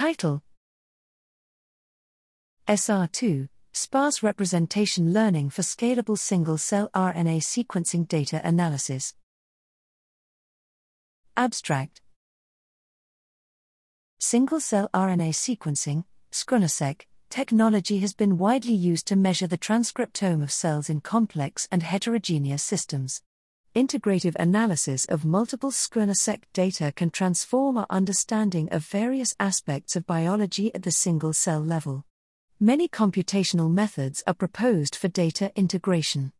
Title SR2 Sparse Representation Learning for Scalable Single Cell RNA Sequencing Data Analysis. Abstract Single cell RNA sequencing, scRNA-seq, technology has been widely used to measure the transcriptome of cells in complex and heterogeneous systems. Integrative analysis of multiple scRNA-seq data can transform our understanding of various aspects of biology at the single cell level. Many computational methods are proposed for data integration.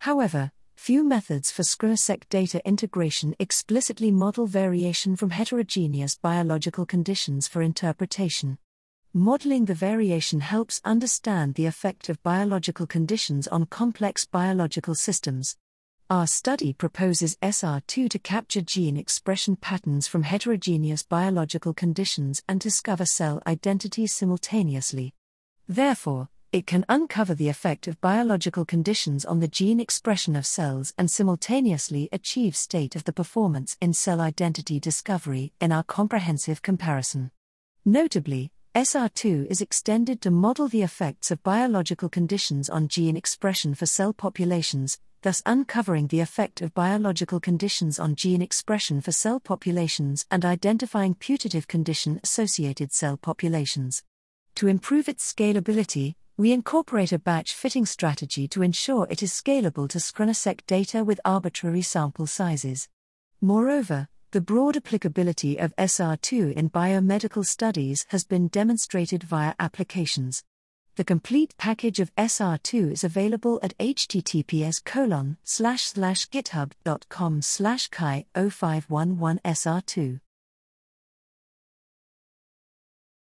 However, few methods for scRNA-seq data integration explicitly model variation from heterogeneous biological conditions for interpretation. Modeling the variation helps understand the effect of biological conditions on complex biological systems. Our study proposes SR2 to capture gene expression patterns from heterogeneous biological conditions and discover cell identities simultaneously. Therefore, it can uncover the effect of biological conditions on the gene expression of cells and simultaneously achieve state of the performance in cell identity discovery in our comprehensive comparison. Notably, SR2 is extended to model the effects of biological conditions on gene expression for cell populations, thus uncovering the effect of biological conditions on gene expression for cell populations and identifying putative condition associated cell populations. To improve its scalability, we incorporate a batch fitting strategy to ensure it is scalable to scRNA-seq data with arbitrary sample sizes. Moreover, the broad applicability of SR2 in biomedical studies has been demonstrated via applications. The complete package of SR2 is available at https colon slash slash github.com slash chi 0511 SR2.